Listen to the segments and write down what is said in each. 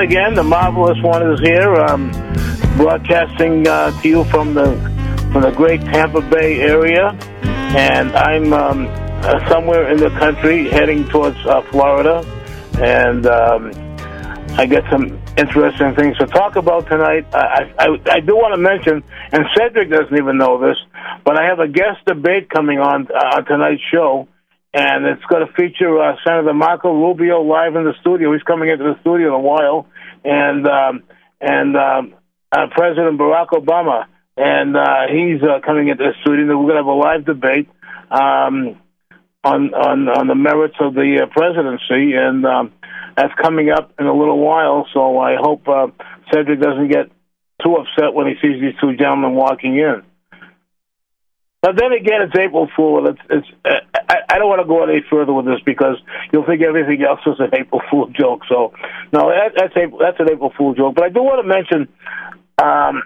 again. The marvelous one is here, um, broadcasting uh, to you from the from the great Tampa Bay area, and I'm um, uh, somewhere in the country heading towards uh, Florida, and um, I get some interesting things to talk about tonight. I, I, I do want to mention, and Cedric doesn't even know this, but I have a guest debate coming on uh, on tonight's show and it's going to feature uh, Senator Marco Rubio live in the studio. He's coming into the studio in a while, and um, and um, uh, President Barack Obama, and uh, he's uh, coming into the studio. We're going to have a live debate um, on on on the merits of the uh, presidency, and um, that's coming up in a little while. So I hope uh, Cedric doesn't get too upset when he sees these two gentlemen walking in. But then again, it's April Fool. It's, it's I, I don't want to go any further with this because you'll think everything else is an April Fool joke. So, no, that, that's April, that's an April Fool joke. But I do want to mention um,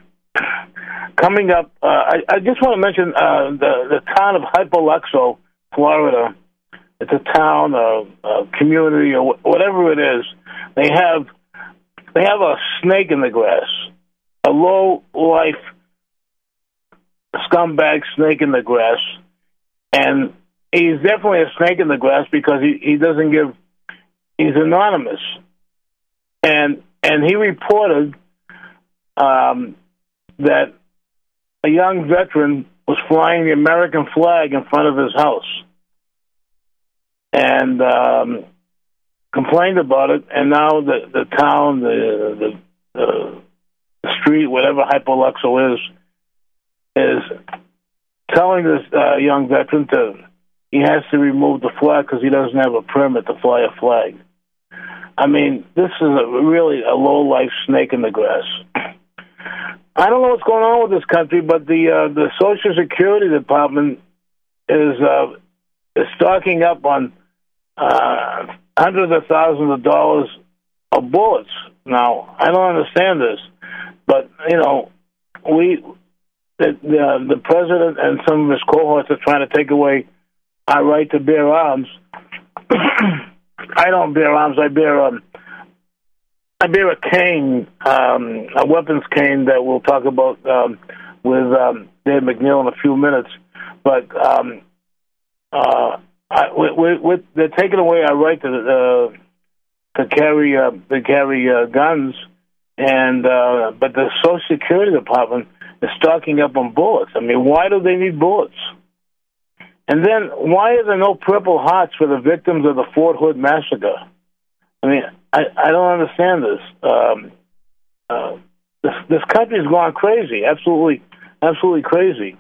coming up. Uh, I, I just want to mention uh, the the town of Hypoluxo, Florida. It's a town, a, a community, or whatever it is. They have they have a snake in the grass, a low life scumbag snake in the grass, and he's definitely a snake in the grass because he, he doesn't give. He's anonymous, and and he reported um, that a young veteran was flying the American flag in front of his house, and um, complained about it. And now the the town, the the, the street, whatever Hypoluxo is is telling this uh, young veteran to he has to remove the flag because he doesn't have a permit to fly a flag. I mean, this is a, really a low life snake in the grass. I don't know what's going on with this country, but the uh, the Social Security Department is uh, is stocking up on uh, hundreds of thousands of dollars of bullets. Now, I don't understand this, but you know, we that the, the president and some of his cohorts are trying to take away our right to bear arms. I don't bear arms. I bear um, I bear a cane, um, a weapons cane that we'll talk about um, with um, Dave McNeil in a few minutes. But um, uh, I, we, we, they're taking away our right to uh, to carry uh, to carry uh, guns, and uh, but the Social Security Department is stocking up on bullets. I mean, why do they need bullets? And then why are there no Purple Hearts for the victims of the Fort Hood massacre? I mean, I, I don't understand this. Um, uh, this this country's gone crazy, absolutely, absolutely crazy.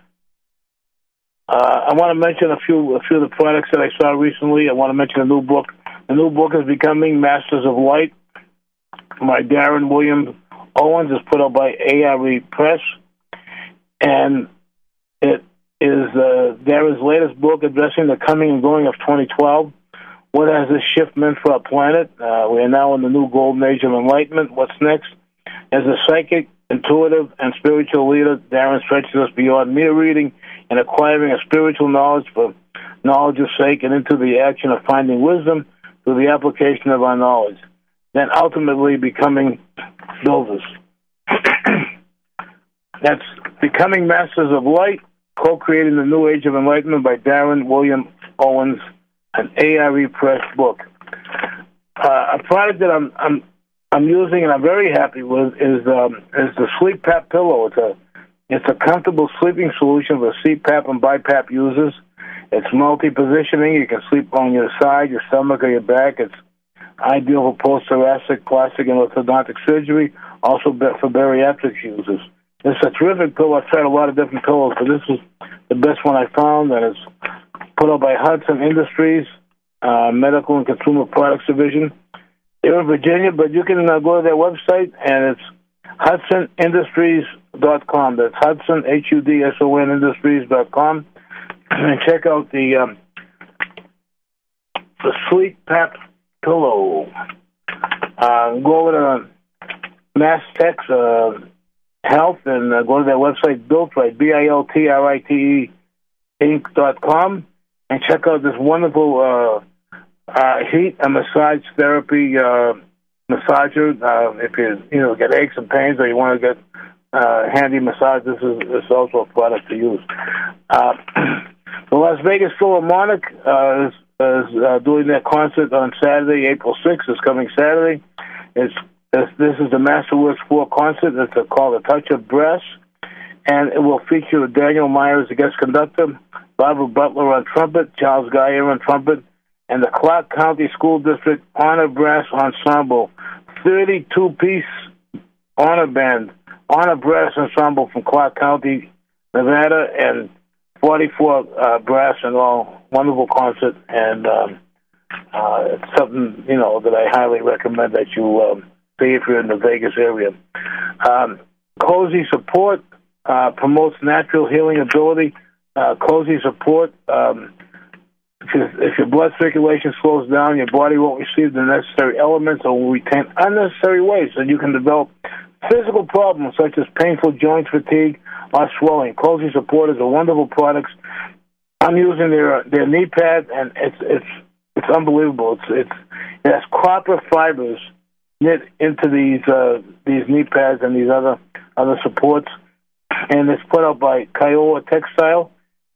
Uh, I want to mention a few a few of the products that I saw recently. I want to mention a new book. The new book is Becoming Masters of Light by Darren Williams Owens. is put out by ARE Press and is uh, Darren's latest book addressing the coming and going of 2012. What has this shift meant for our planet? Uh, we are now in the new golden age of enlightenment. What's next? As a psychic, intuitive, and spiritual leader, Darren stretches us beyond mere reading and acquiring a spiritual knowledge for knowledge's sake and into the action of finding wisdom through the application of our knowledge, then ultimately becoming builders. That's Becoming Masters of Light, co-creating the New Age of Enlightenment by Darren William Owens, an ARE Press book. Uh, a product that I'm I'm I'm using and I'm very happy with is um, is the Sleep Pap pillow. It's a it's a comfortable sleeping solution for CPAP and BiPAP users. It's multi-positioning. You can sleep on your side, your stomach, or your back. It's ideal for post-thoracic, plastic, and orthodontic surgery. Also for bariatric users. It's a terrific pillow. I've tried a lot of different pillows, but this is the best one I found, and it's put out by Hudson Industries, uh, Medical and Consumer Products Division. They're in Virginia, but you can uh, go to their website, and it's HudsonIndustries.com. That's Hudson, H-U-D-S-O-N, Industries.com. And check out the um, the Sleep Pap Pillow. Uh, go over to Mass Tech's uh, health and uh, go to their website, Biltrite, B I L T R I T E Inc. dot com, and check out this wonderful uh, uh, heat and massage therapy uh, massager. Uh, if you you know get aches and pains, or you want to get uh, handy massage, this is, this is also a product to use. Uh, the Las Vegas Philharmonic uh, is, is doing their concert on Saturday, April 6th. It's coming Saturday. It's this, this is the Masterworks 4 concert. It's a, called A Touch of Brass, and it will feature Daniel Myers the guest conductor, Barbara Butler on trumpet, Charles Geyer on trumpet, and the Clark County School District Honor Brass Ensemble, 32 piece honor band, honor brass ensemble from Clark County, Nevada, and 44 uh, brass and all. Wonderful concert, and um, uh, it's something you know that I highly recommend that you um, see if you're in the Vegas area. Um, Cozy Support uh, promotes natural healing ability. Uh, Cozy Support um, if, your blood circulation slows down, your body won't receive the necessary elements or will retain unnecessary waste, and you can develop physical problems such as painful joint fatigue or swelling. Cozy Support is a wonderful product. I'm using their their knee pad, and it's it's it's unbelievable. It's it's it has copper fibers knit into these uh, these knee pads and these other other supports, and it's put out by Kyowa Textile.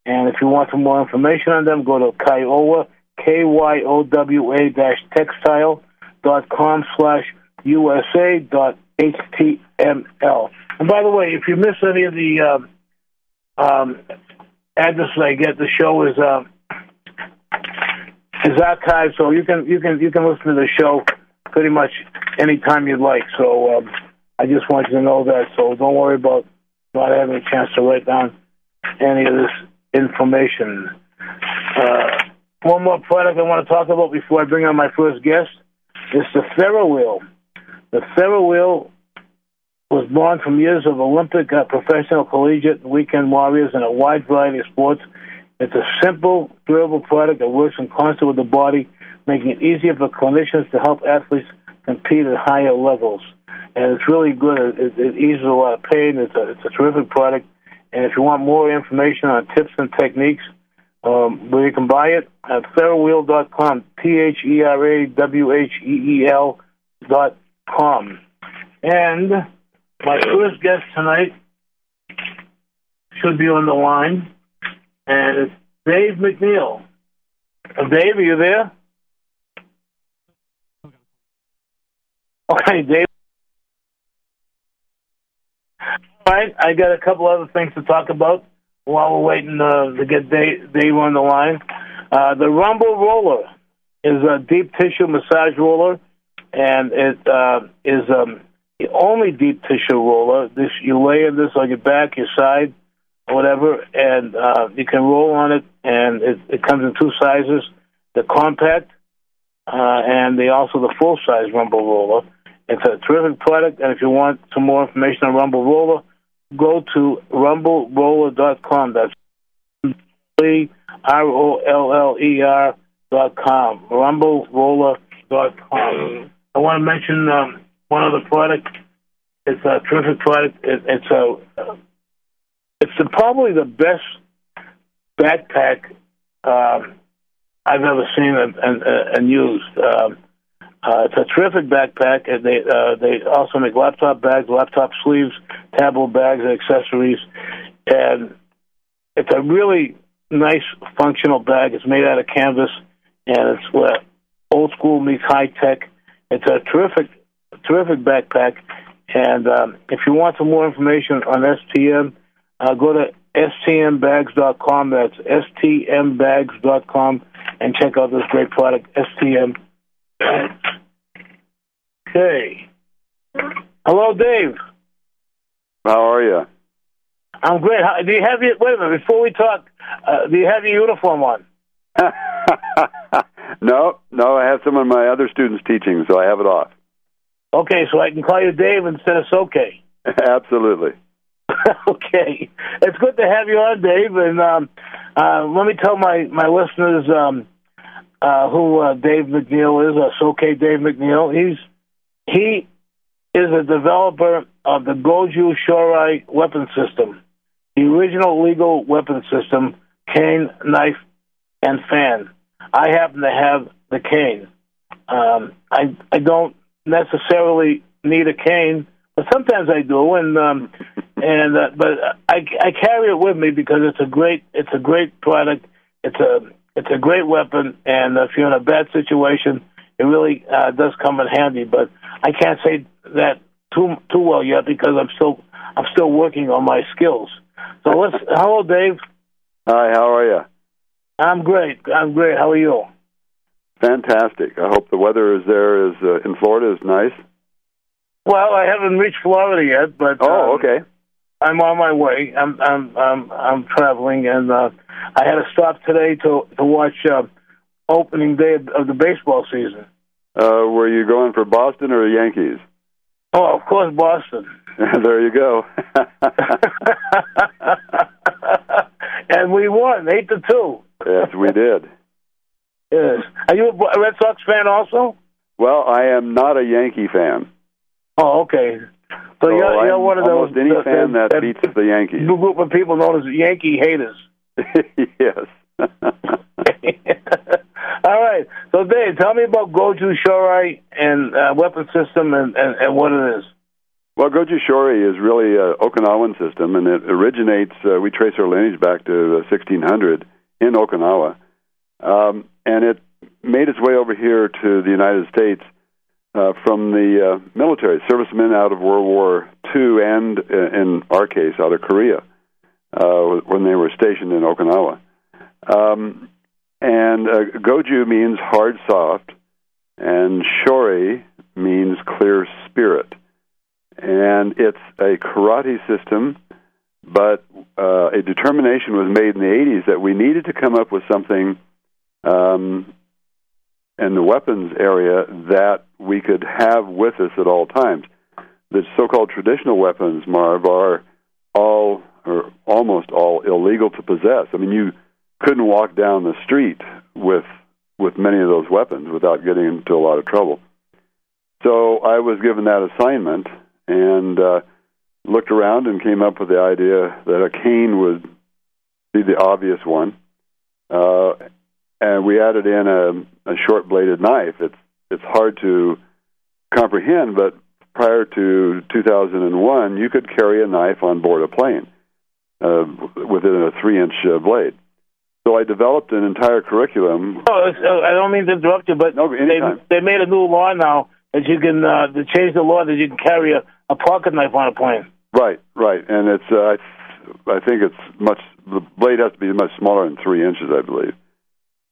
And if you want some more information on them, go to Kyowa, K-Y-O-W-A dash textile dot com slash USA dot HTML. And by the way, if you miss any of the um, um, addresses I get, the show is uh, is archived, so you can you can you can listen to the show pretty much anytime you'd like. So um, I just want you to know that. So don't worry about not having a chance to write down any of this information. Uh, one more product I want to talk about before I bring on my first guest is the Wheel. The Wheel was born from years of Olympic, uh, professional, collegiate, weekend warriors in a wide variety of sports. It's a simple, durable product that works in concert with the body, making it easier for clinicians to help athletes compete at higher levels. And it's really good. It, it eases a lot of pain. It's a, it's a terrific product. And if you want more information on tips and techniques, um, where you can buy it at therawheel.com, T H E R A W H E E L dot com. And my first guest tonight should be on the line, and it's Dave McNeil. Uh, Dave, are you there? Okay, Dave. All right, I got a couple other things to talk about while we're waiting uh, to get Dave, on the line. Uh, the Rumble Roller is a deep tissue massage roller, and it uh, is um, the only deep tissue roller. This you lay in this on your back, your side, whatever, and uh, you can roll on it. And it, it comes in two sizes: the compact uh, and the also the full size Rumble Roller. It's a terrific product, and if you want some more information on Rumble Roller, go to rumbleroller.com. That's R O L L E R dot com. Rumbleroller.com. I want to mention um, one other product. It's a terrific product. It, it's a it's a, probably the best backpack um, I've ever seen and, and, and used. Um, uh, it's a terrific backpack, and they uh, they also make laptop bags, laptop sleeves, tablet bags, and accessories, and it's a really nice functional bag. It's made out of canvas, and it's uh, old school meets high tech. It's a terrific, terrific backpack. And um, if you want some more information on STM, uh, go to stmbags.com. That's stmbags.com, and check out this great product, STM Okay. Hello, Dave. How are you? I'm great. How, do you have your wait a minute before we talk? Uh, do you have your uniform on? no, no. I have some of my other students teaching, so I have it off. Okay, so I can call you Dave instead of Soke. Absolutely. okay, it's good to have you on, Dave. And um, uh, let me tell my my listeners um, uh, who uh, Dave McNeil is. Uh, Soke Dave McNeil. He's he is a developer of the Goju Shorei weapon system, the original legal weapon system, cane, knife, and fan. I happen to have the cane. Um, I I don't necessarily need a cane, but sometimes I do, and um, and uh, but I, I carry it with me because it's a great it's a great product. It's a it's a great weapon, and if you're in a bad situation, it really uh, does come in handy. But I can't say that too too well yet because I'm still I'm still working on my skills. So let's. Hello, Dave. Hi, how are you? I'm great. I'm great. How are you? Fantastic. I hope the weather is there is uh, in Florida is nice. Well, I haven't reached Florida yet, but Oh, um, okay. I'm on my way. I'm I'm I'm I'm traveling, and uh, I had to stop today to to watch uh, opening day of, of the baseball season. Uh, were you going for Boston or Yankees? Oh, of course, Boston. there you go. and we won eight to two. yes, we did. Yes. Are you a Red Sox fan also? Well, I am not a Yankee fan. Oh, okay. So, So you're, you're one of those almost any the- fan the- that beats the Yankees. new group of people known as Yankee haters. yes. All right. So, Dave, tell me about Goju Shorei and uh, weapon system and, and, and what it is. Well, Goju Shorei is really an Okinawan system, and it originates. Uh, we trace our lineage back to uh, 1600 in Okinawa, um, and it made its way over here to the United States uh, from the uh, military servicemen out of World War II, and uh, in our case, out of Korea, uh, when they were stationed in Okinawa. Um, and uh, Goju means hard, soft, and Shorei means clear spirit and it's a karate system, but uh, a determination was made in the 80s that we needed to come up with something um, in the weapons area that we could have with us at all times. The so-called traditional weapons, Marv, are all or almost all illegal to possess. I mean, you couldn't walk down the street with with many of those weapons without getting into a lot of trouble. So I was given that assignment and uh, looked around and came up with the idea that a cane would be the obvious one. Uh, and we added in a, short bladed knife. It's it's hard to comprehend, but prior to 2001, you could carry a knife on board a plane uh, within a three inch uh, blade. So I developed an entire curriculum. Oh, uh, I don't mean to interrupt you, but No, they they made a new law now that you can uh, they changed the law that you can carry a, a pocket knife on a plane. Right, right, and it's uh, I, th- I think it's much. The blade has to be much smaller than three inches, I believe.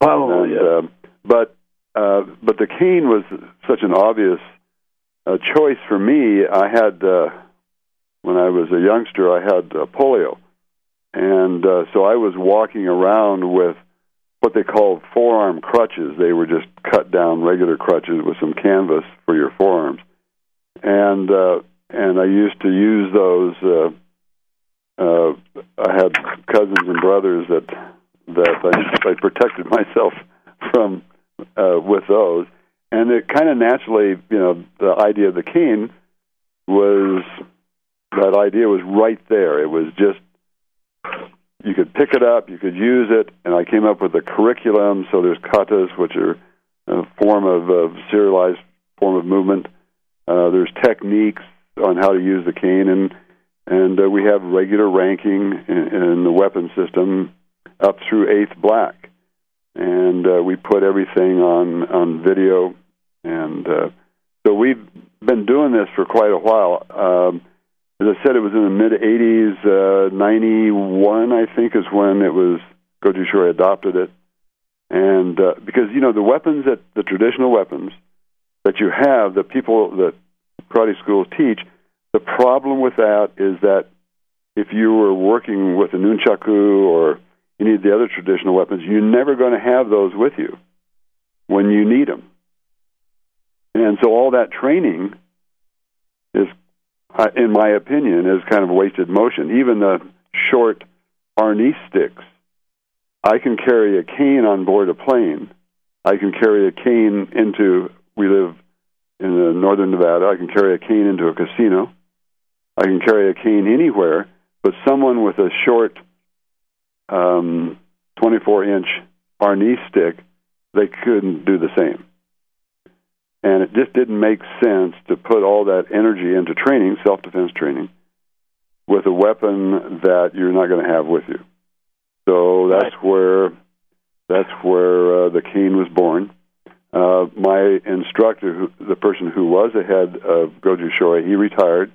Probably. And, yeah. um, but uh, but the cane was such an obvious uh, choice for me. I had uh, when I was a youngster, I had uh, polio, and uh, so I was walking around with what they called forearm crutches. They were just cut down regular crutches with some canvas for your forearms, and uh, and I used to use those. Uh, uh, I had cousins and brothers that that I, I protected myself from uh, with those, and it kind of naturally, you know, the idea of the cane was that idea was right there. It was just you could pick it up, you could use it, and I came up with a curriculum. So there's katas, which are a form of uh, serialized form of movement. Uh, there's techniques on how to use the cane, and and uh, we have regular ranking in, in the weapon system up through eighth black, and uh, we put everything on on video, and uh, so we've been doing this for quite a while. Um, as I said, it was in the mid '80s. Uh, '91, I think, is when it was Goju adopted it, and uh, because you know the weapons that the traditional weapons that you have, the people that karate schools teach, the problem with that is that if you were working with a nunchaku or any of the other traditional weapons, you're never going to have those with you when you need them. And so all that training is, uh, in my opinion, is kind of wasted motion. Even the short arnis sticks, I can carry a cane on board a plane. I can carry a cane into, we live in uh, northern Nevada, I can carry a cane into a casino. I can carry a cane anywhere, but someone with a short um, 24 inch arnis stick, they couldn't do the same. and it just didn't make sense to put all that energy into training, self defense training, with a weapon that you're not going to have with you. So that's right. where that's where uh, the cane was born. Uh, my instructor, who, the person who was the head of Goju Shorei, he retired,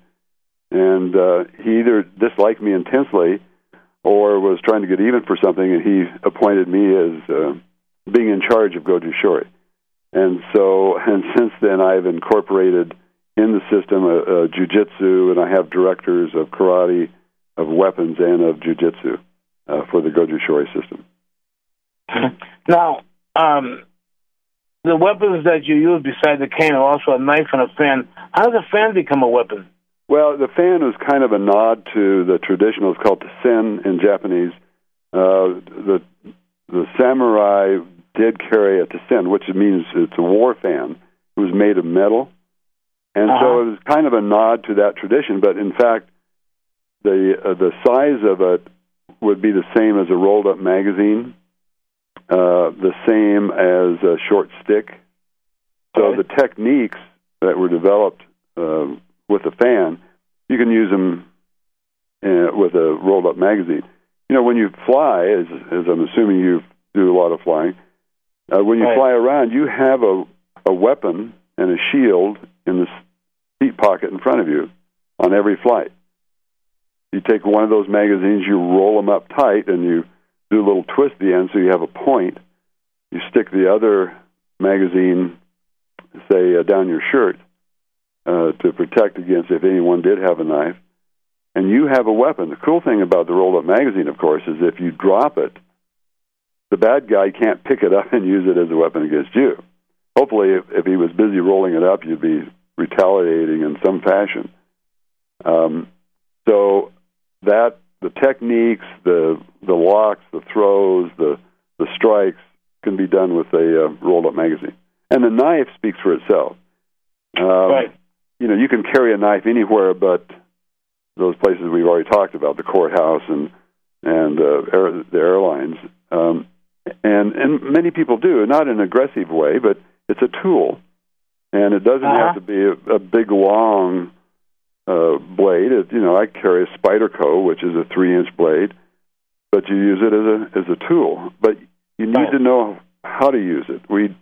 and uh, he either disliked me intensely or was trying to get even for something, and he appointed me as uh, being in charge of Goju Shorei. And so, and since then, I've incorporated in the system a, a jujitsu, and I have directors of karate, of weapons, and of jujitsu uh, for the Goju Shorei system. Now, um, the weapons that you use beside the cane are also a knife and a fan. How does a fan become a weapon? Well, the fan was kind of a nod to the traditional. It's called sen in Japanese. Uh, the the samurai did carry a tessen, which means it's a war fan. It was made of metal, and uh-huh. so it was kind of a nod to that tradition. But in fact, the uh, the size of it would be the same as a rolled up magazine, uh, the same as a short stick. So okay. the techniques that were developed uh, with a fan, you can use them uh, with a rolled up magazine. You know, when you fly, as, as I'm assuming you do a lot of flying, uh, when you right. fly around, you have a, a weapon and a shield in the seat pocket in front of you on every flight. You take one of those magazines, you roll them up tight, and you do a little twist at the end so you have a point. You stick the other magazine, say, uh, down your shirt uh, to protect against if anyone did have a knife. And you have a weapon. The cool thing about the rolled up magazine, of course, is if you drop it, the bad guy can't pick it up and use it as a weapon against you. Hopefully, if, if he was busy rolling it up, you'd be retaliating in some fashion. Um, so that the techniques, the the locks, the throws, the the strikes can be done with a uh, rolled up magazine, and the knife speaks for itself. Um, right. You know, you can carry a knife anywhere, but those places we've already talked about, the courthouse and and uh, air, the airlines. Um, and and many people do, not in an aggressive way, but it's a tool, and it doesn't uh-huh. have to be a, a big long uh, blade. It, you know, I carry a Spyderco, which is a three-inch blade, but you use it as a as a tool. But you need right. to know how to use it. We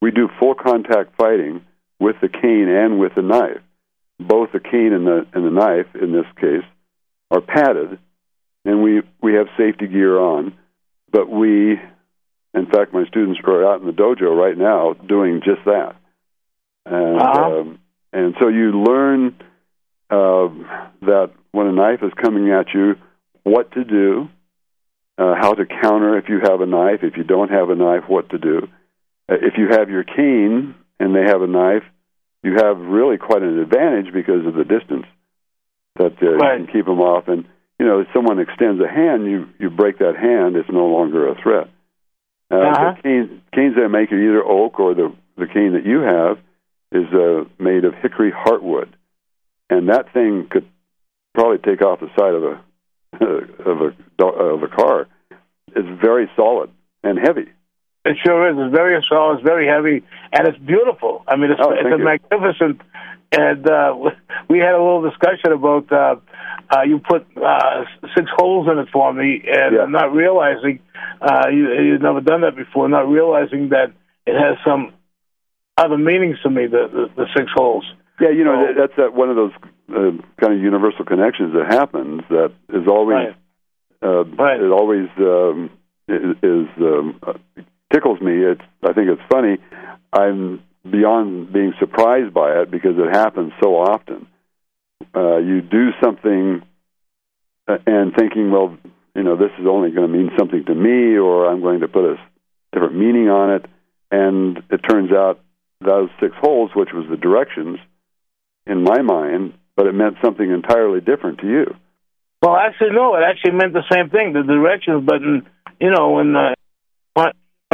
we do full contact fighting with the cane and with the knife. Both the cane and the and the knife, in this case, are padded, and we we have safety gear on. But we in fact, my students are out in the dojo right now doing just that. And, uh-huh. um, and so you learn uh, that when a knife is coming at you, what to do, uh, how to counter if you have a knife, if you don't have a knife, what to do. Uh, if you have your cane and they have a knife, you have really quite an advantage because of the distance that uh, right. you can keep them off. And you know, if someone extends a hand, you you break that hand. It's no longer a threat. Uh, uh-huh. The cane, canes that make are either oak or the the cane that you have is uh, made of hickory heartwood, and that thing could probably take off the side of a of a of a car. It's very solid and heavy. It sure is. It's very solid. It's very heavy, and it's beautiful. I mean, it's, oh, it's a magnificent. And uh, we had a little discussion about uh, uh, you put uh, six holes in it for me, and yeah. not realizing uh, you, you've never done that before, not realizing that it has some other meanings to me. The the, the six holes. Yeah, you know so, that's that one of those uh, kind of universal connections that happens that is always right. Uh, right. it always um, is, is um, uh, tickles me. It's I think it's funny. I'm beyond being surprised by it because it happens so often. Uh, you do something uh, and thinking, well, you know, this is only going to mean something to me, or I'm going to put a different meaning on it. And it turns out those six holes, which was the directions in my mind, but it meant something entirely different to you. Well, actually, no, it actually meant the same thing, the directions, but in, you know, in uh,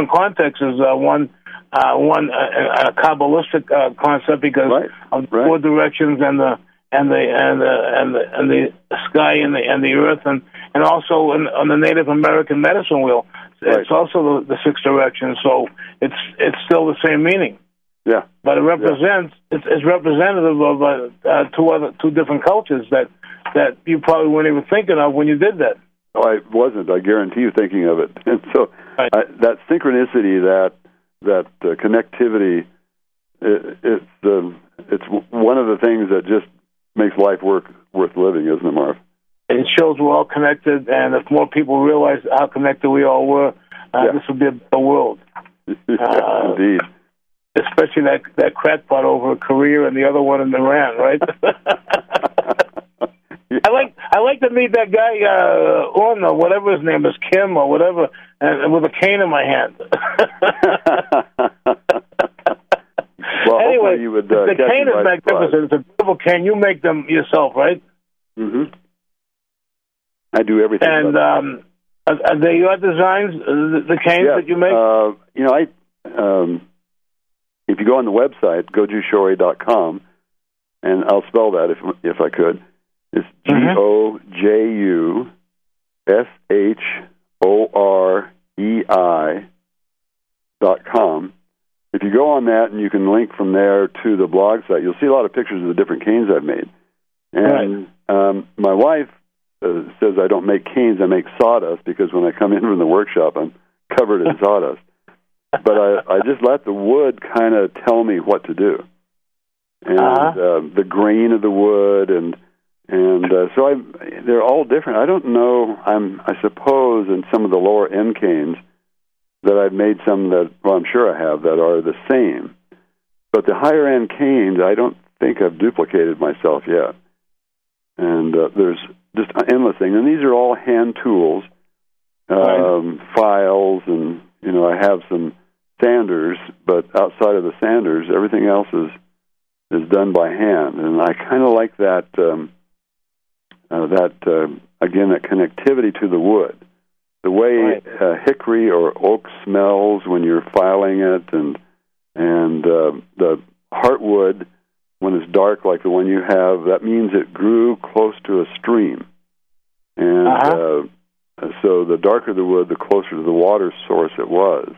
context is uh, one uh, one uh, a kabbalistic uh, concept because right. of the right. four directions and the and the and the and the, and the sky and the and the earth and and also in, on the Native American medicine wheel, right. it's also the, the six directions. So it's it's still the same meaning. Yeah. But it represents it's, it's representative of uh, uh, two other two different cultures that that you probably weren't even thinking of when you did that. No, I wasn't. I guarantee you thinking of it. And so Right. I, that synchronicity, that that uh, connectivity, it, it's um, it's one of the things that just makes life work worth living, isn't it, Marv? It shows we're all connected, and if more people realize how connected we all were, uh, Yeah. this would be a better world. Uh, Indeed. Especially that that crackpot over Korea and the other one in Iran, right? I like I like to meet that guy uh Orn or whatever his name is, Kim or whatever, and, with a cane in my hand. well, anyway, you would uh, the cane is surprise. magnificent. It's a beautiful cane. You make them yourself, right? Mm hmm I do everything. And um, are, are they your designs, uh, the, the canes Yes, that you make? Uh, you know, I um, if you go on the website gojushorei.com, and I'll spell that if if I could. It's G Mhm. O J U S H O R E I dot com. If you go on that and you can link from there to the blog site, you'll see a lot of pictures of the different canes I've made. And um, my wife uh, says I don't make canes, I make sawdust because when I come in from the workshop, I'm covered in sawdust. But I, I just let the wood kind of tell me what to do, and Uh-huh. uh, the grain of the wood, and and uh, so I they're all different. I don't know. I'm I suppose in some of the lower end canes that I've made some that well I'm sure I have that are the same, but the higher end canes I don't think I've duplicated myself yet. And uh, there's just endless things, and these are all hand tools, um, files, and you know I have some sanders, but outside of the sanders, everything else is is done by hand, and I kind of like that. Um, uh, that uh, again, that connectivity to the wood, the way Right. uh, hickory or oak smells when you're filing it, and and uh, the heartwood when it's dark like the one you have, that means it grew close to a stream, and Uh-huh. uh, so the darker the wood, the closer to the water source it was.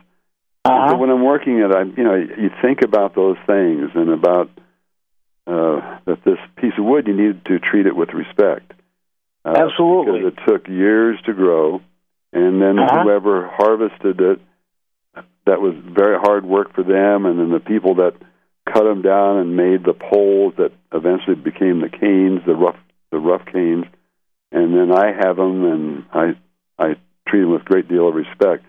Uh-huh. So when I'm working it, I you know you think about those things and about uh, that this piece of wood you need to treat it with respect. Uh, Absolutely. because it took years to grow, and then Uh-huh. whoever harvested it, that was very hard work for them, and then the people that cut them down and made the poles that eventually became the canes, the rough the rough canes, and then I have them and I I treat them with a great deal of respect.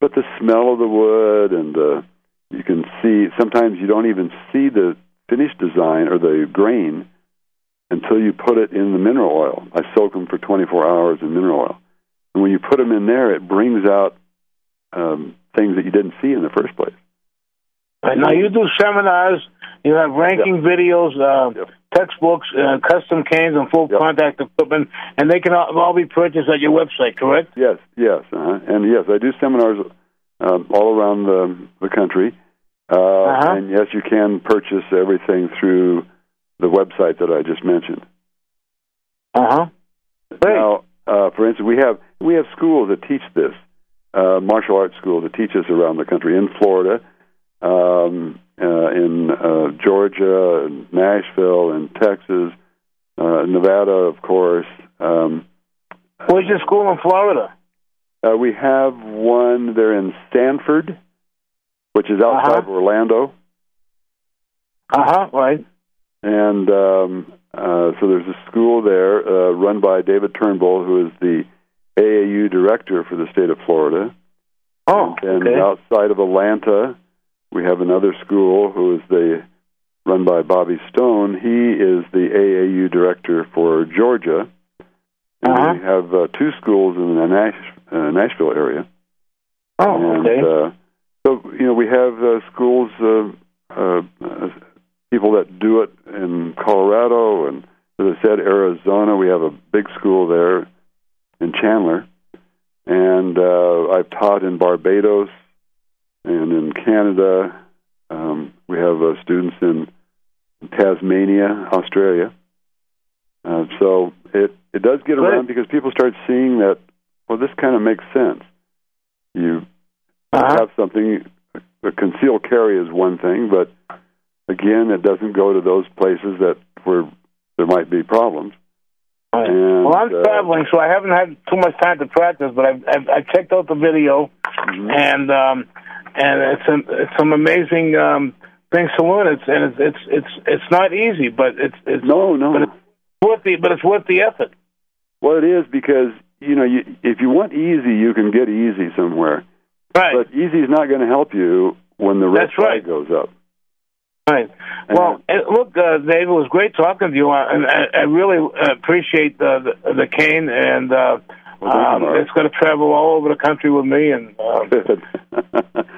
But the smell of the wood and uh, you can see sometimes you don't even see the finished design or the grain until you put it in the mineral oil. I soak them for 24 hours in mineral oil, and when you put them in there, it brings out um, things that you didn't see in the first place. Right, now you do seminars, you have ranking videos, uh, Yep. textbooks, uh, custom canes, and full Yep. contact equipment, and they can all, all be purchased at your website, correct? Yes, yes, uh and yes, I do seminars um, all around the, the country, uh, Uh-huh. and yes, you can purchase everything through the website that I just mentioned. Uh huh. Now, uh, for instance, we have we have schools that teach this, uh, martial arts schools that teach us around the country in Florida, um, uh, in uh, Georgia, and Nashville, and Texas, uh, Nevada, of course. Um, Where's your school in Florida? uh, we have one there in Sanford, which is outside Uh-huh. of Orlando, Uh huh. Right. And um, uh, so there's a school there uh, run by David Turnbull, who is the AAU director for the state of Florida. Oh, And okay. outside of Atlanta, we have another school who is the run by Bobby Stone. He is the AAU director for Georgia. And Uh-huh. we have uh, two schools in the Nash, uh, Nashville area. oh, and okay. uh, so you know we have uh, schools, uh, uh, people that do it in Colorado, and as I said, Arizona. We have a big school there in Chandler, and uh, I've taught in Barbados and in Canada. Um, we have uh, students in Tasmania, Australia. Uh, so it it does get around because people start seeing that. Well, this kind of makes sense. You uh-huh. have something a concealed carry is one thing, but again, it doesn't go to those places that where there might be problems. Right. And, well, I'm uh, traveling, so I haven't had too much time to practice. But I've I've, I've checked out the video, Mhm. and um, and it's some it's some amazing um, things to learn. It's and it's it's it's it's not easy, but it's it's No, no. But it's worth the but it's worth the effort. Well, it is because you know, you, if you want easy, you can get easy somewhere. Right. But easy is not going to help you when the red That's flag right. goes up. Right. Well, eh, look, uh, Dave, it was great talking to you, uh, and I, I really uh, appreciate uh, the, the cane, and uh, um, it's going to travel all over the country with me, and uh,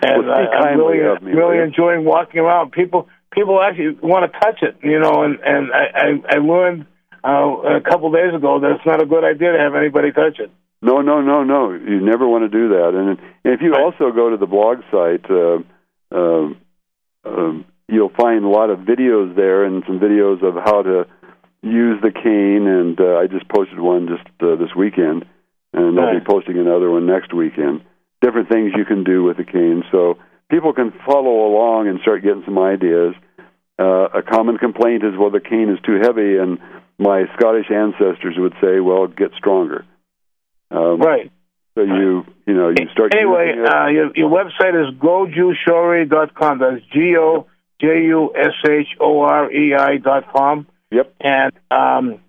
and well, uh, I'm really me. really enjoying walking around. People people actually want to touch it, you know, and and I I, I learned uh, a couple days ago that it's not a good idea to have anybody touch it. No, no, no, no. You never want to do that. And, and if you Right. also go to the blog site, uh, uh, um, you'll find a lot of videos there and some videos of how to use the cane. And uh, I just posted one just uh, this weekend, and I'll be posting another one next weekend. Different things you can do with the cane, so people can follow along and start getting some ideas. Uh, a common complaint is, well, the cane is too heavy, and my Scottish ancestors would say, well, get stronger. Um, Right. so you you know you start Anyway, uh, your, your website is gojushorei.com. That's G O J U S H O R E I dot com. yep. and um,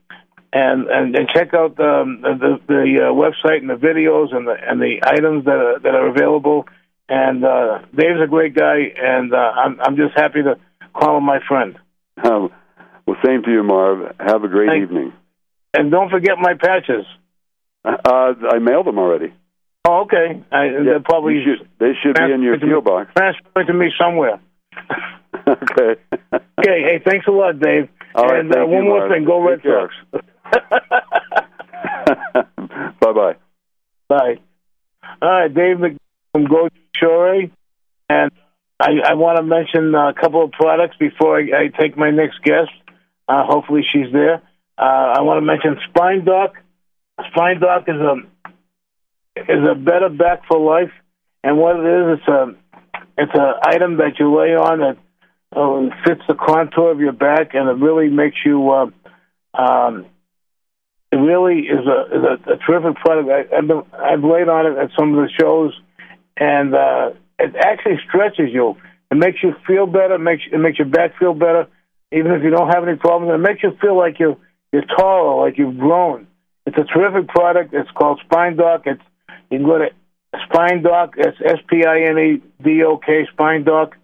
and and, and check out the the, the uh, website and the videos and the and the items that are, that are available. And uh, Dave's a great guy, and uh, I'm I'm just happy to call him my friend. Um, well, same to you, Marv. Have a great Thank- evening. And don't forget my patches. Uh, I mailed them already. Oh, okay. I, Yeah, they're probably should, they should be in your transferred to me- PO box. transferred to me somewhere. okay. Okay. Hey, thanks a lot, Dave. All right, and uh, thank you, one more Marv. thing. Go Red. Sox. bye bye. Bye. All right, Dave from Go Shore, and I, I want to mention a couple of products before I, I take my next guest. Uh, hopefully, she's there. Uh, I want to mention Spine Dok. Spine Dok is a is a better back for life, and what it is, it's a it's a item that you lay on that uh, fits the contour of your back, and it really makes you. Uh, um, it really is a is a, a terrific product. I, I've, been, I've laid on it at some of the shows, and uh, it actually stretches you. It makes you feel better. It makes it makes your back feel better, even if you don't have any problems. It makes you feel like you you're taller, like you've grown. It's a terrific product. It's called Spine Dok. It's you can go to Spine Dok. It's S P I N E D O K Spine Dok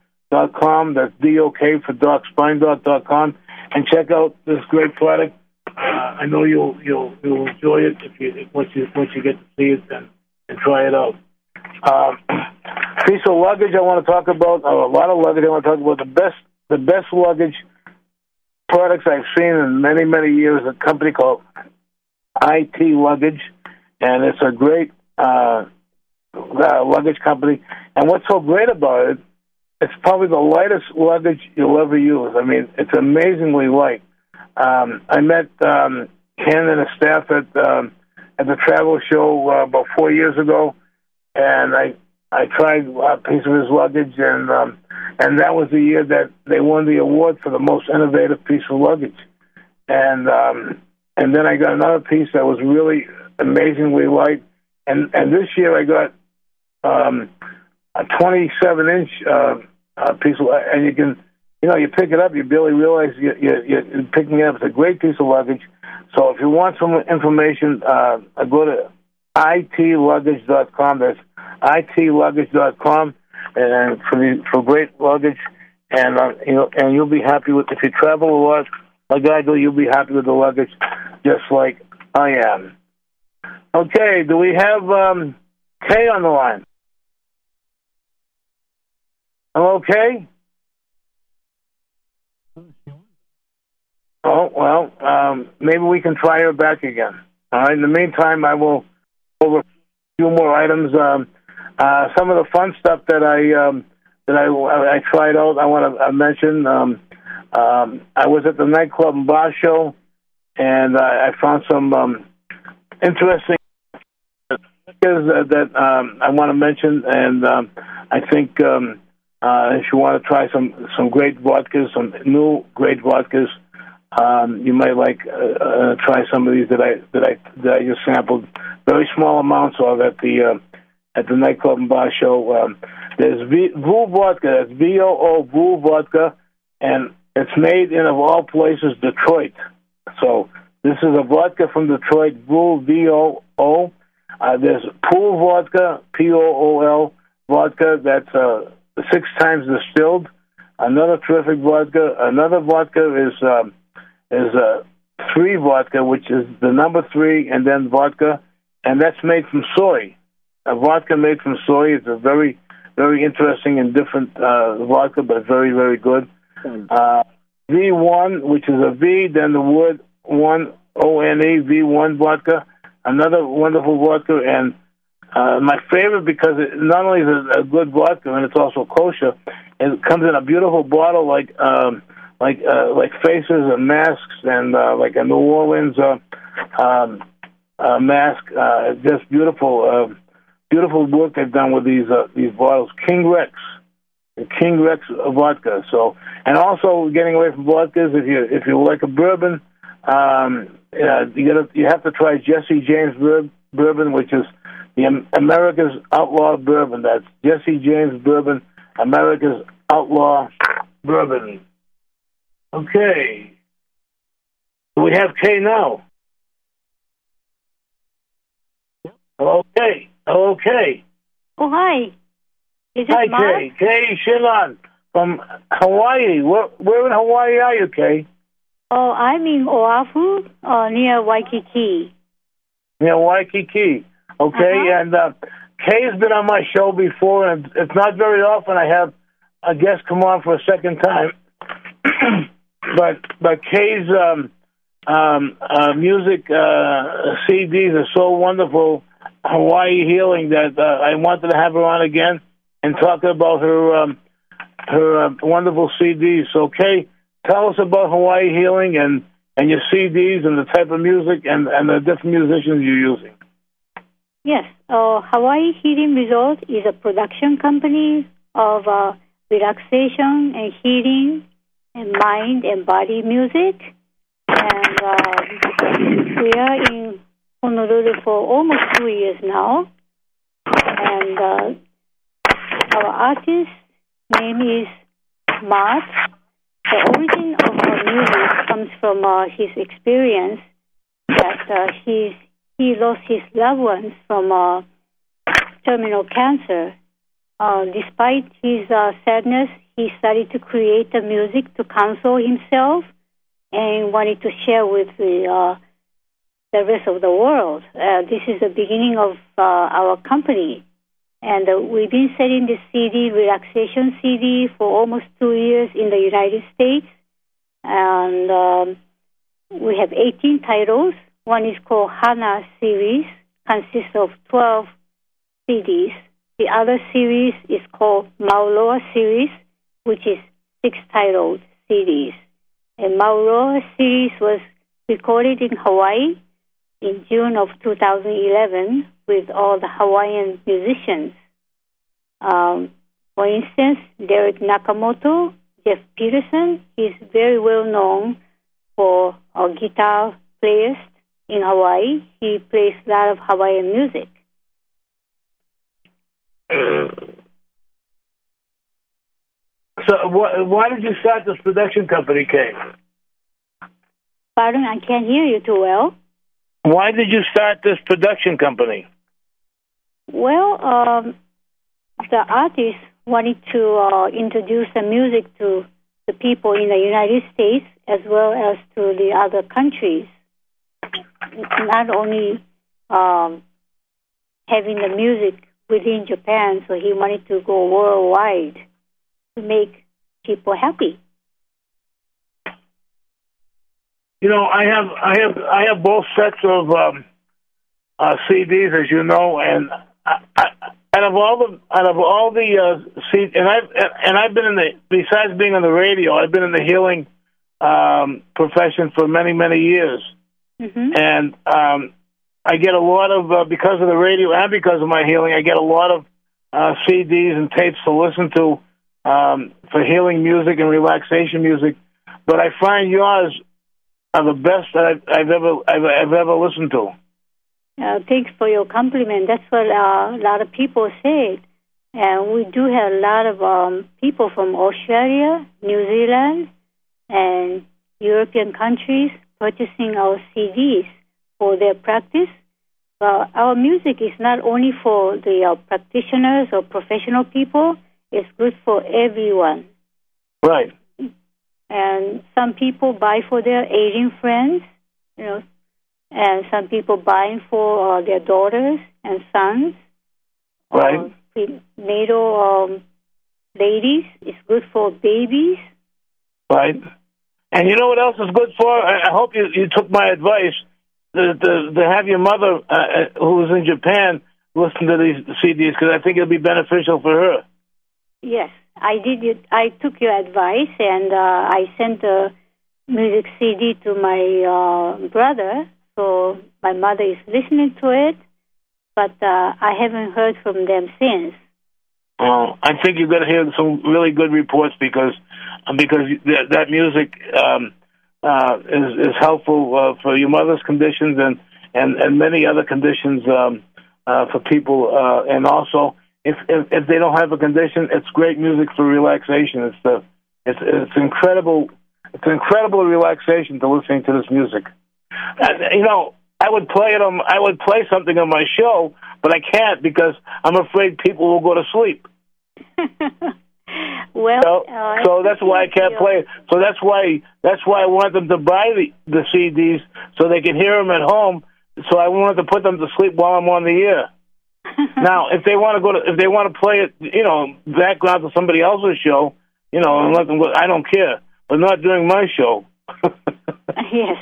com. That's D O K for Doc Spine dot com, and check out this great product. Uh, I know you'll you'll you'll enjoy it if you once you once you get to see it and and try it out. Um, piece of luggage I want to talk about. A lot of luggage I want to talk about. The best the best luggage products I've seen in many many years. A company called IT Luggage, and it's a great uh, uh, luggage company. And what's so great about it? It's probably the lightest luggage you'll ever use. I mean, it's amazingly light. Um, I met um, Ken and his staff at um, at the travel show uh, about four years ago, and I I tried a piece of his luggage, and um, and that was the year that they won the award for the most innovative piece of luggage. And um, and then I got another piece that was really amazingly light, and and this year I got um, a 27 inch uh, uh, piece of, and you can you know, you pick it up, you barely realize you, you, you're picking it up. It's a great piece of luggage. So if you want some information, uh, go to itluggage.com. That's itluggage.com, and for the for great luggage, and uh, you know, and you'll be happy with if you travel a lot, like I do. You'll be happy with the luggage, just like I am. Okay, do we have um, Kay on the line? Hello, Kay. Oh well, um, maybe we can try her back again. All right. In the meantime, I will over a few more items. Um, uh, some of the fun stuff that I um, that I, I tried out. I want to uh, mention. Um, um, I was at the nightclub and bar show, and I, I found some um, interesting that, that um, I want to mention, and um, I think um, uh, if you want to try some some great vodkas, some new great vodkas, um, you might like uh, uh, try some of these that I that I that I just sampled. Very small amounts of at the uh, at the nightclub and bar show. Um, there's v- Voo vodka. That's V O O Voo vodka, and it's made in of all places Detroit. So this is a vodka from Detroit. Voo V O O. Uh, there's Pool vodka, P O O L vodka. That's uh, six times distilled. Another terrific vodka. Another vodka is. Um, is a three vodka, which is the number three, and then vodka, and that's made from soy. A vodka made from soy is a very, very interesting and different uh, vodka, but very, very good. Uh, V1, which is a V, then the word one O N E V1 vodka, another wonderful vodka, and uh, my favorite because it not only is it a good vodka and it's also kosher, it comes in a beautiful bottle like. Um, like uh, like faces and masks and uh, like a New Orleans uh, um, uh, mask. Uh, just beautiful, uh, beautiful work they've done with these uh, these bottles. King Rex, King Rex vodka. So and also getting away from vodkas. If you if you like a bourbon, um, uh, you gotta, you have to try Jesse James bourbon, which is the America's outlaw bourbon. That's Jesse James bourbon, America's outlaw bourbon. Okay. We have Kay now. Okay. Okay. Oh, hi. Is it Hi, Mark? Kay. Kay Shilon from Hawaii. Where, where in Hawaii are you, Kay? Oh, I'm in Oahu, uh, near Waikiki. Near Waikiki. Okay, Uh-huh. and uh, Kay's been on my show before, and it's not very often I have a guest come on for a second time. but but Kay's um, um, uh, music uh, CDs are so wonderful, Hawaii healing that uh, I wanted to have her on again and talk about her um, her uh, wonderful CDs. So Kay, tell us about Hawaii healing and and your CDs and the type of music and and the different musicians you're using. Yes, uh, Hawaii Healing Resort is a production company of uh, relaxation and healing and mind and body music. And uh, we are in Honolulu for almost two years now. And uh, our artist name is Mart. The origin of our music comes from uh, his experience that uh, he's, he lost his loved ones from uh, terminal cancer. Uh, despite his uh, sadness, he started to create the music to console himself and wanted to share with the, uh, the rest of the world. Uh, this is the beginning of uh, our company. And we've been selling the CD, relaxation CD, for almost two years in the United States. And um, we have 18 titles. One is called Hana series, consists of 12 CDs. The other series is called Mauloa series, which is six titled CDs. And Mauloa series was recorded in Hawaii in June of 2011 with all the Hawaiian musicians. Um, for instance, Derek Nakamoto, Jeff Peterson, is very well known for a guitar players in Hawaii. He plays a lot of Hawaiian music. So, wh- why did you start this production company, Kay? Pardon, I can't hear you too well. Why did you start this production company? Well, um, the artist wanted to uh, introduce the music to the people in the United States as well as to the other countries. Not only um, having the music within Japan, so he wanted to go worldwide to make people happy. You know, I have, I have, I have both sets of um, uh, CDs, as you know, and I, I, out of all the, out of all the uh, CDs, and I've, and I've been in the, besides being on the radio, I've been in the healing um, profession for many, many years, hmm and um, I get a lot of uh, because of the radio and because of my healing, I get a lot of uh, CDs and tapes to listen to um, for healing music and relaxation music, but I find yours are the best that I've, I've ever I've, I've ever listened to. Uh, thanks for your compliment. That's what uh, a lot of people say. And we do have a lot of um, people from Australia, New Zealand, and European countries purchasing our CDs for their practice. But our music is not only for the uh, practitioners or professional people, it's good for everyone. Right. And some people buy for their aging friends, you know, and some people buying for uh, their daughters and sons. Right. Uh, natal um, ladies. It's good for babies. Right. And you know what else is good for? I, hope you, you took my advice to, to, to have your mother, uh, uh who's in Japan, listen to these CDs because I think it'll be beneficial for her. Yes, I did. I took your advice and uh, I sent a music CD to my uh, brother. So my mother is listening to it, but uh, I haven't heard from them since. Well, I think you're going to hear some really good reports because because that, that music um, uh, is is helpful uh, for your mother's conditions and and and many other conditions um, uh, for people, uh, and also if, if if they don't have a condition, it's great music for relaxation. It's the it's it's incredible. It's incredible relaxation to listening to this music. And, you know, I would play it on. I would play something on my show, but I can't because I'm afraid people will go to sleep. well, so, uh, so that's why I can't play it. So that's why that's why I want them to buy the the CDs so they can hear them at home. So I wanted to put them to sleep while I'm on the air. now, if they want to go to, if they want to play it, you know, background to somebody else's show, you know, and let them go, I don't care, but not during my show. yes,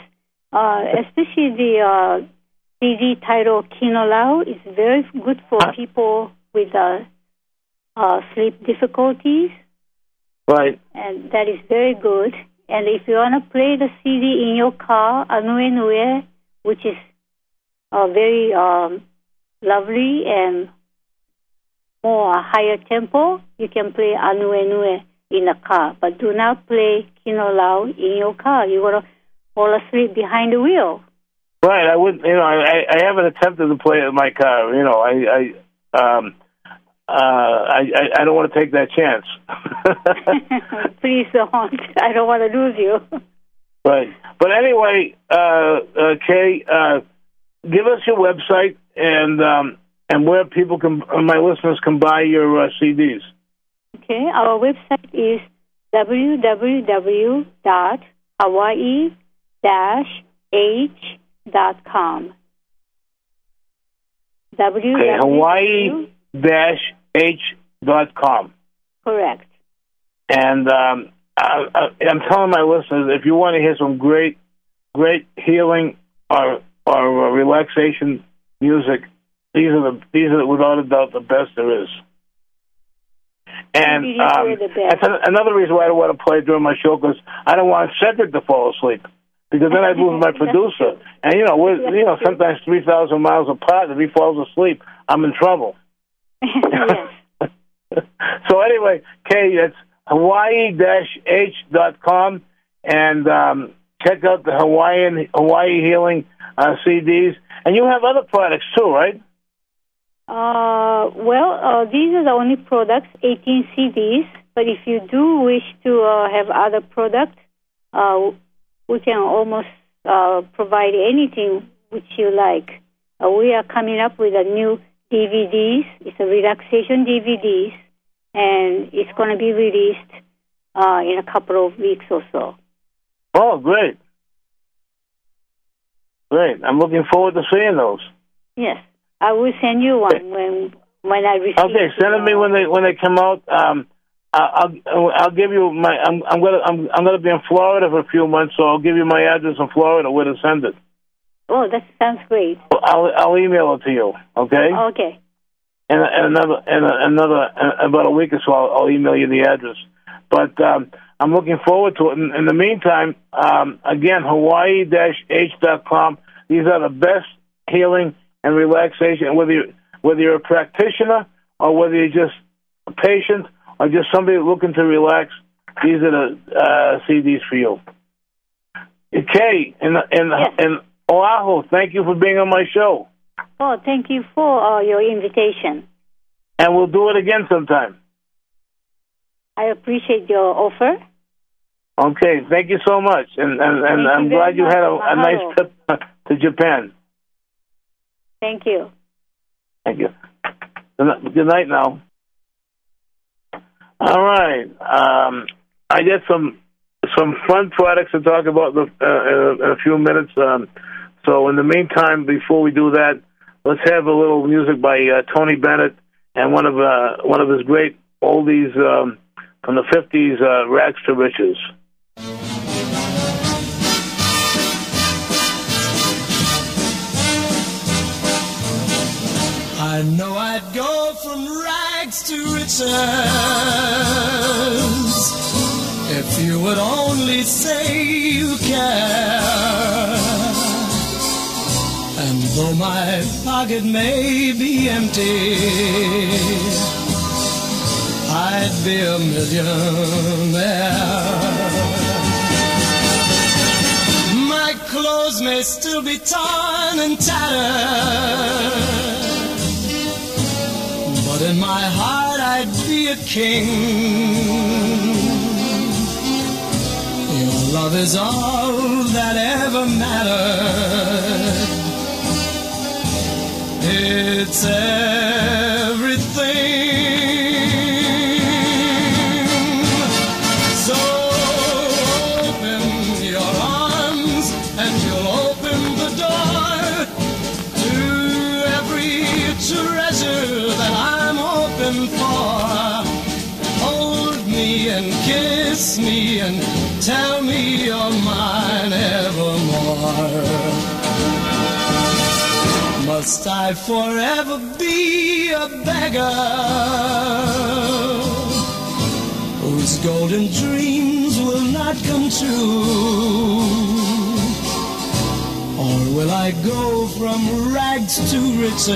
uh, especially the uh, CD title Kino Lau is very good for people with uh, uh, sleep difficulties. Right. And that is very good. And if you want to play the CD in your car, Anue Nue, which is uh, very um, lovely and more higher tempo, you can play Anue Nue in the car. But do not play Kino Lau in your car. You're going to fall asleep behind the wheel. Right. I wouldn't, you know, I, I haven't attempted to play it in my car. You know, I, I, um, uh, I, I, I don't want to take that chance. Please don't. I don't want to lose you. Right. But anyway, uh, uh, Kay, uh, give us your website and um, and where people can, my listeners can buy your uh, CDs. Okay, our website is www.hawaii-h.com. www. Okay, Hawaii-h.com. Correct. And um, I, I, I'm telling my listeners, if you want to hear some great, great healing or or uh, relaxation music. These are the these are without a doubt the best there is. And um, that's another reason why I don't want to play during my show because I don't want Cedric to fall asleep because then I'd lose my producer. And you know, we're you know sometimes three thousand miles apart. If he falls asleep, I'm in trouble. so anyway, Kay, it's Hawaii-H.com and um, check out the Hawaiian Hawaii Healing uh, CDs. And you have other products too, right? Uh, well, uh, these are the only products, 18 CDs. But if you do wish to uh, have other products, uh, we can almost uh, provide anything which you like. Uh, we are coming up with a new DVDs. It's a relaxation DVDs, and it's going to be released uh, in a couple of weeks or so. Oh, great! Great. I'm looking forward to seeing those. Yes, I will send you one when when I receive. Okay, send them me when they when they come out. Um, I'll I'll give you my. I'm I'm gonna I'm I'm gonna be in Florida for a few months, so I'll give you my address in Florida where to send it. Oh, that sounds great. I'll I'll email it to you. Okay. Okay. And, and another and another about a week or so, I'll, I'll email you the address. But um, I'm looking forward to it. In, in the meantime, um, again, Hawaii-H.com. These are the best healing and relaxation. Whether you whether you're a practitioner or whether you're just a patient or just somebody looking to relax, these are the uh, CDs for you. Okay, and and Yes. and Oahu, thank you for being on my show, Oh, thank you for uh, your invitation. and we'll do it again sometime. I appreciate your offer. Okay, thank you so much, and and, and I'm glad you had a, a nice trip to Japan. Thank you. Thank you. Good night- now. All right. Um, I got some some fun products to talk about the, uh, in a few minutes. Um, so in the meantime, before we do that, let's have a little music by uh, Tony Bennett and one of uh, one of his great oldies um, from the fifties, uh, "Rags to Riches." I know I'd go from rags to riches if you would only say you care. And though my pocket may be empty, I'd be a millionaire. My clothes may still be torn and tattered. But in my heart I'd be a king. Your love is all that ever mattered. It's everything. So open your arms and you'll open the door to every treasure that I'm hoping for. Hold me and kiss me and tell me you're mine Must I forever be a beggar whose golden dreams will not come true? Or will I go from rags to riches?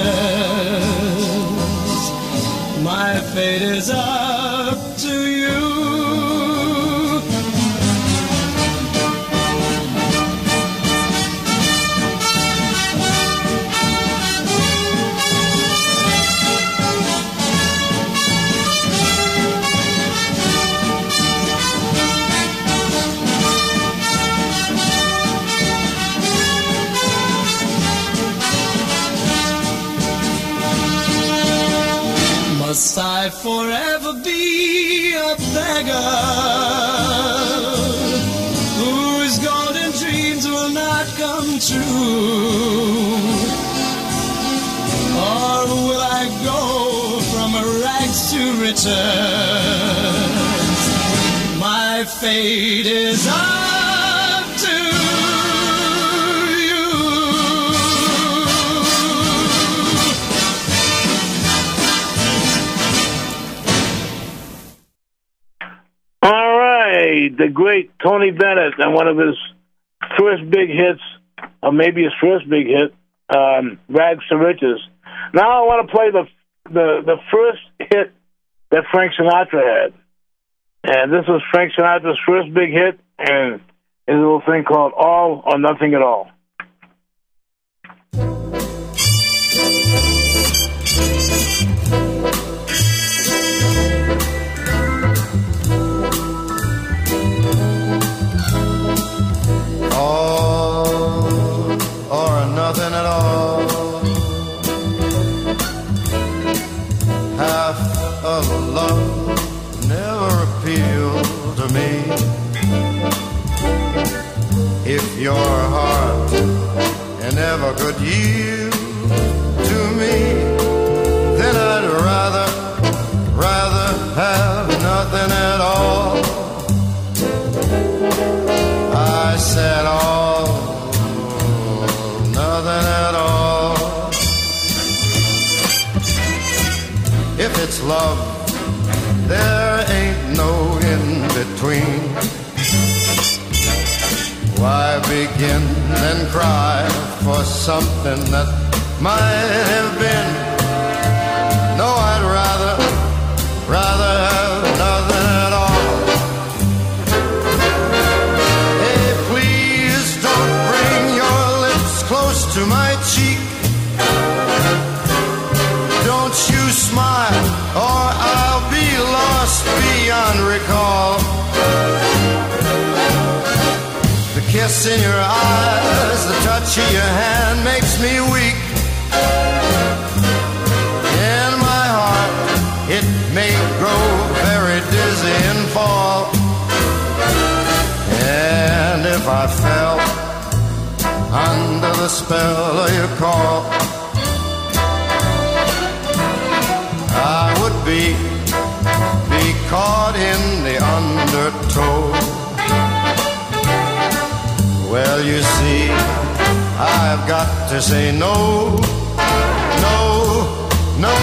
My fate is up to you. Forever be a beggar whose golden dreams will not come true? Or will I go from rags to riches? My fate is up the great Tony Bennett and one of his first big hits, or maybe his first big hit, um, "Rags to Riches." Now I want to play the the the first hit that Frank Sinatra had, and this was Frank Sinatra's first big hit, and his little thing called "All or Nothing at All." all never appealed to me. If your heart never could yield to me, then I'd rather, rather have nothing at all. I said all, nothing at all. If it's love, there ain't no in between. Why begin and cry for something that might have been? Recall. The kiss in your eyes, the touch of your hand makes me weak. In my heart, it may grow very dizzy and fall. And if I fell under the spell of your call, I would be undertow. Well, you see, I've got to say no, no, no,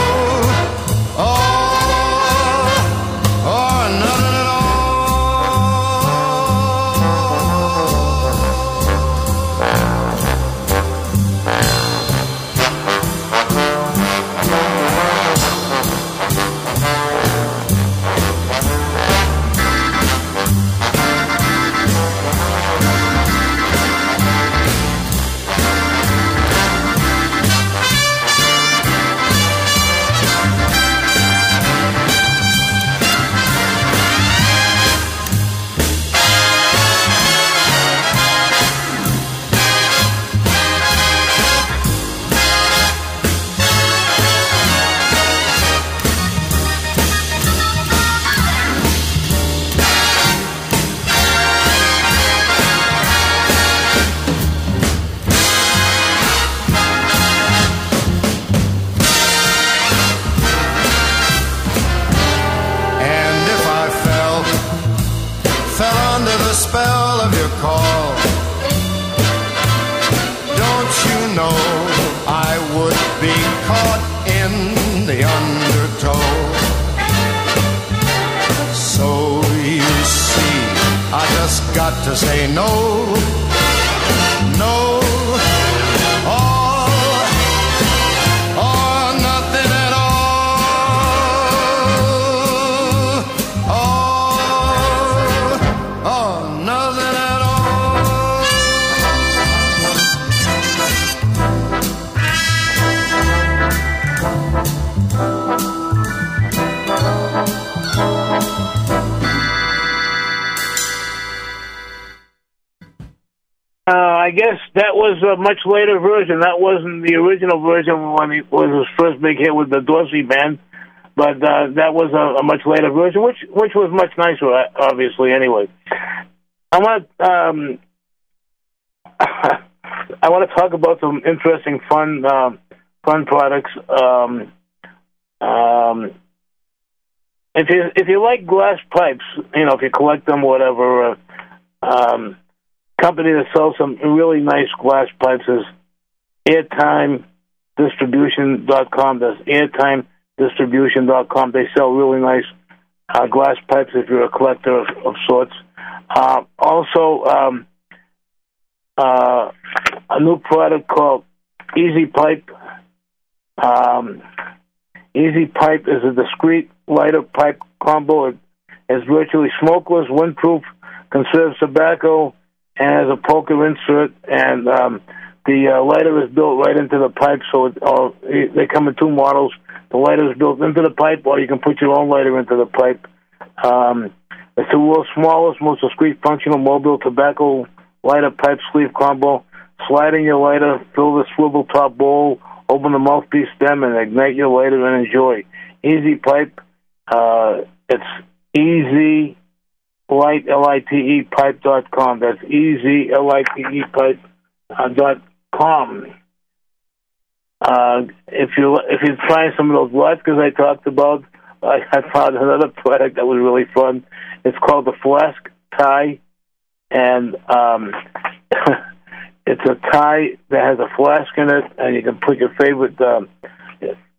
was a much later version. That wasn't the original version when he was his first big hit with the Dorsey band, but uh, that was a, a much later version, which which was much nicer, uh, obviously. Anyway, I want um, I want to talk about some interesting, fun, um, fun products. Um, um, if you if you like glass pipes, you know, if you collect them, whatever. Uh, um, company that sells some really nice glass pipes is airtimedistribution.com. That's airtimedistribution.com. They sell really nice uh, glass pipes if you're a collector of, of sorts. Uh, also, um, uh, a new product called Easy Pipe. Um, Easy Pipe is a discreet lighter pipe combo. It is virtually smokeless, windproof, conserves tobacco, and has a poker insert. And um, the uh, lighter is built right into the pipe, so it, uh, they come in two models. The lighter is built into the pipe, or you can put your own lighter into the pipe. Um, it's the world's smallest, most discreet, functional mobile tobacco lighter pipe sleeve combo. Slide in your lighter, fill the swivel top bowl, open the mouthpiece stem, and ignite your lighter and enjoy. Easy pipe. Uh, it's easy light l i t e pipe dot com. That's easy l i t e pipe uh, dot com. Uh, if you if you try some of those latkes I talked about, I, I found another product that was really fun. It's called the Flask Tie, and um, it's a tie that has a flask in it, and you can put your favorite um,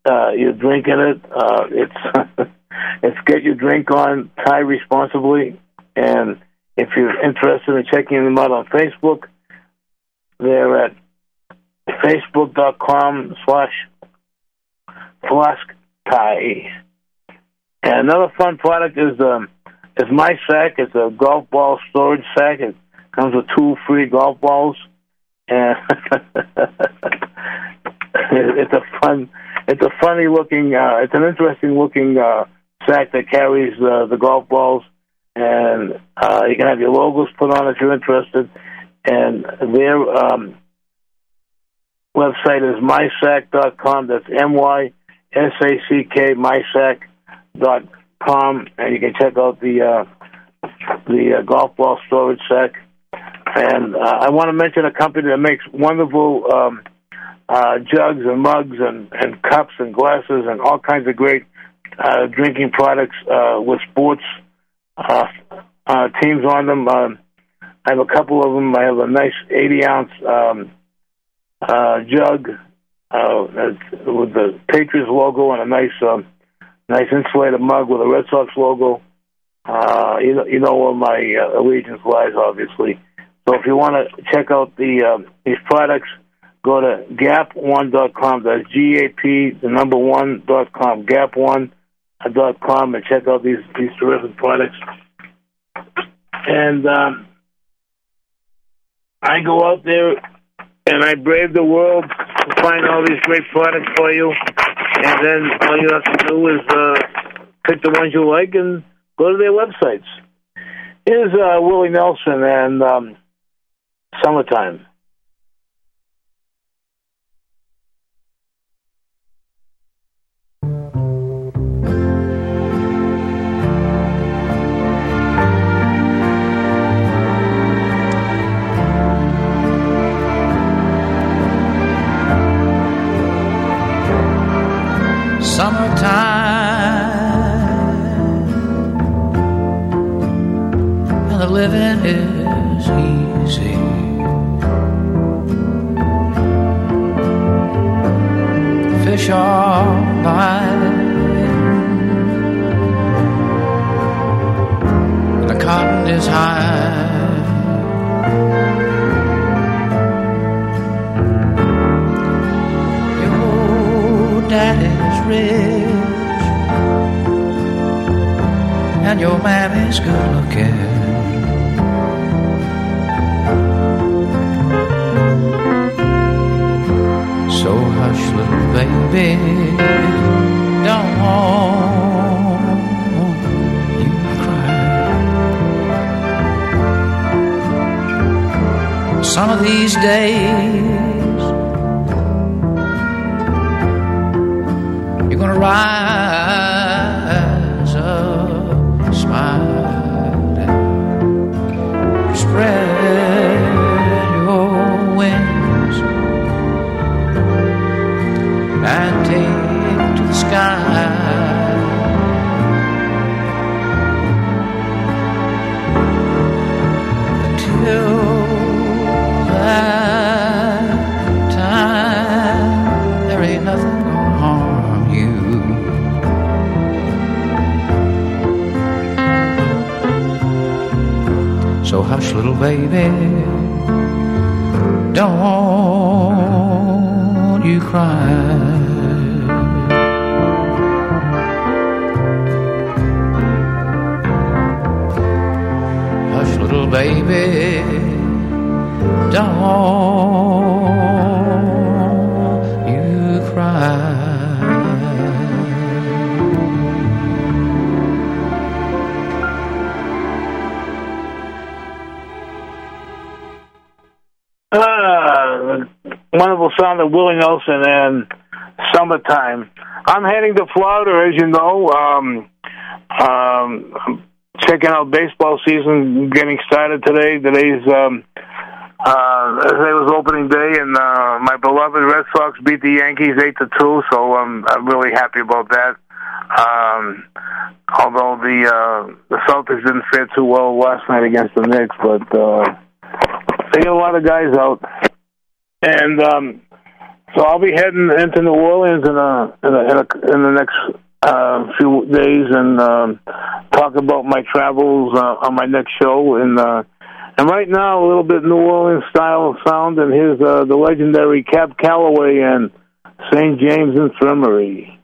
uh, your drink in it. Uh, it's it's get your drink on, tie responsibly, and if you're interested in checking them out on Facebook, they're at facebook.com slash flask tie. And another fun product is um is my sack. It's a golf ball storage sack. It comes with two free golf balls, and it's a fun, it's a funny looking, uh, it's an interesting looking uh, sack that carries uh, the golf balls. And uh, you can have your logos put on if you're interested. And their um, website is mysack.com. That's M Y S A C K mysack.com, and you can check out the uh, the uh, golf ball storage sack. And uh, I want to mention a company that makes wonderful um, uh, jugs and mugs and, and cups and glasses and all kinds of great uh, drinking products uh, with sports uh, uh, teams on them. Um, I have a couple of them. I have a nice 80 ounce um, uh, jug uh, with the Patriots logo and a nice, um, nice insulated mug with a Red Sox logo. Uh, you know, you know where my uh, allegiance lies, obviously. So if you want to check out the um, these products, go to gap1.com. That's G A P the number one dot com. Gap1 dot com and check out these these terrific products. And um, I go out there and I brave the world to find all these great products for you. And then all you have to do is uh, pick the ones you like and go to their websites. Here's uh, Willie Nelson and um, Summertime. Summertime baby, don't you cry. Hush, little baby, don't wonderful sound of Willie Nelson and Summertime. I'm heading to Florida, as you know. Um, um, checking out baseball season getting started today. Today's um, uh, today was opening day, and uh, my beloved Red Sox beat the Yankees eight to two. So I'm I'm really happy about that. Um, although the uh, the Celtics didn't fare too well last night against the Knicks, but uh, they get a lot of guys out, and um, so I'll be heading into New Orleans in a in, a, in, a, in the next uh, few days and um, talk about my travels uh, on my next show. And uh, and right now, a little bit New Orleans style sound, and here's uh, the legendary Cab Calloway and St. James Infirmary.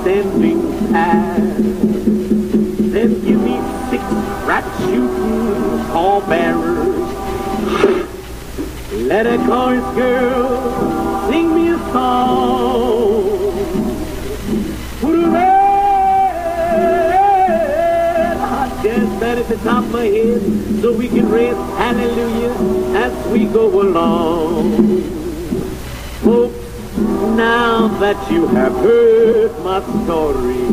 Standing pat. Then give me six rat shooting pallbearers. Let a chorus girl sing me a song. Put a red hot gas at the top of my head so we can raise hallelujah as we go along. Folks, now that you have heard my story,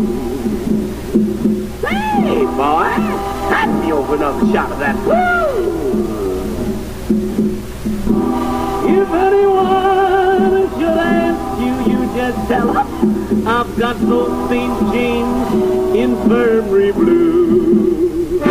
hey boy, hand me over another shot of that. Woo! If anyone should ask you, you just tell them I've got those St. James Infirmary blues.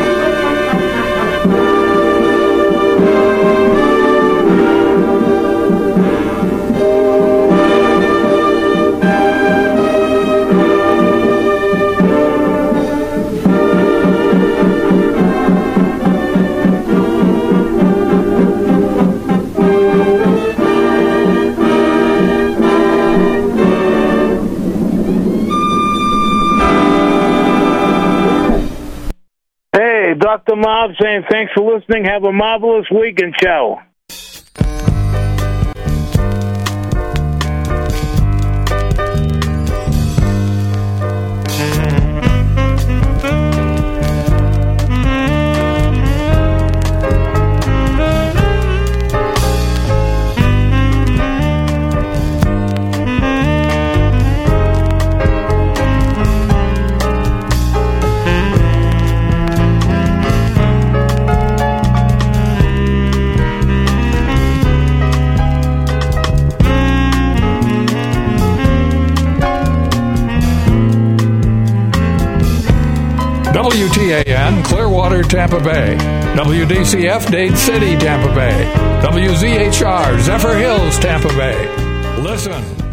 Dr. Mark saying thanks for listening. Have a marvelous week and ciao. WTAN Clearwater, Tampa Bay. WDCF Dade City, Tampa Bay. WZHR Zephyrhills, Tampa Bay. Listen.